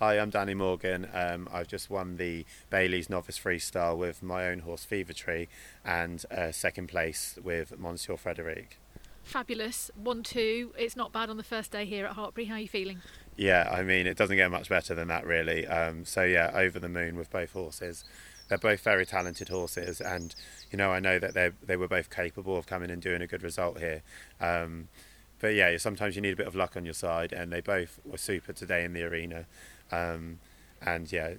Hi, I'm Dannie Morgan. Um, I've just won the Bailey's Novice Freestyle with my own horse Fevertree and uh, second place with Monsieur Frederique. Fabulous. 1 2. It's not bad on the first day here at Hartpury. How are you feeling? Yeah, I mean, it doesn't get much better than that, really. Um, so, yeah, over the moon with both horses. They're both very talented horses, and you know, I know that they they were both capable of coming and doing a good result here. Um, but yeah, sometimes you need a bit of luck on your side, and they both were super today in the arena. Um, and yeah,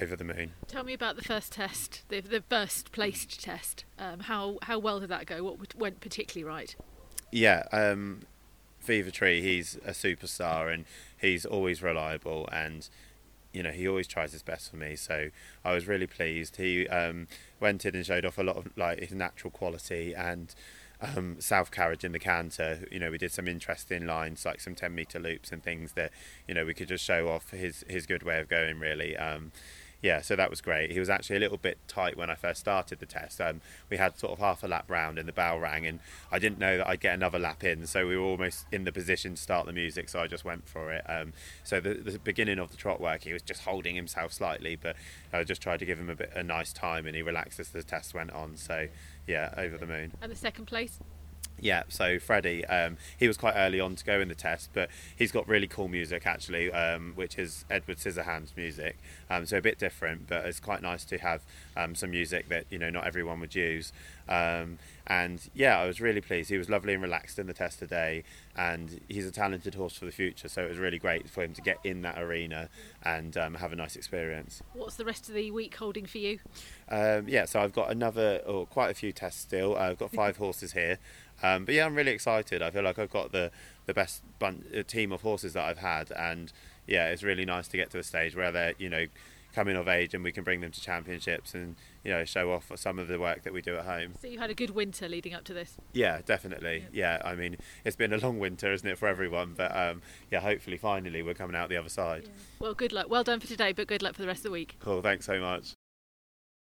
over the moon. Tell me about the first test, the, the first placed test. Um, how how well did that go? What went particularly right? Yeah, um, Fevertree, he's a superstar and he's always reliable and you know he always tries his best for me. So I was really pleased. He um, went in and showed off a lot of like his natural quality and um, self-carriage in the canter. You know, we did some interesting lines, like some 10 metre loops and things that, you know, we could just show off his, his good way of going, really. Um, yeah, so that was great. He was actually a little bit tight when I first started the test. Um, we had sort of half a lap round and the bell rang, and I didn't know that I'd get another lap in, so we were almost in the position to start the music, so I just went for it. Um, so the, the, beginning of the trot work, he was just holding himself slightly, but I just tried to give him a bit a nice time, and he relaxed as the test went on. So yeah, over the moon. And the second place? Yeah, so Freddie, um, he was quite early on to go in the test, but he's got really cool music actually, um, which is Edward Scissorhands music. Um, so a bit different, but it's quite nice to have um, some music that you know not everyone would use. Um, and yeah, I was really pleased. He was lovely and relaxed in the test today, and he's a talented horse for the future. So it was really great for him to get in that arena and um, have a nice experience. What's the rest of the week holding for you? yeah, so I've got another, or quite a few tests still. I've got five horses here. Um, but yeah, I'm really excited. I feel like I've got the the best bun- uh, team of horses that I've had, and yeah, it's really nice to get to a stage where they're you know coming of age and we can bring them to championships and you know show off some of the work that we do at home. So you had a good winter leading up to this. Yeah, definitely. Yeah, yeah I mean it's been a long winter, isn't it, for everyone? But um, yeah, hopefully finally we're coming out the other side. Yeah. Well, good luck. Well done for today, but good luck for the rest of the week. Cool. Thanks so much.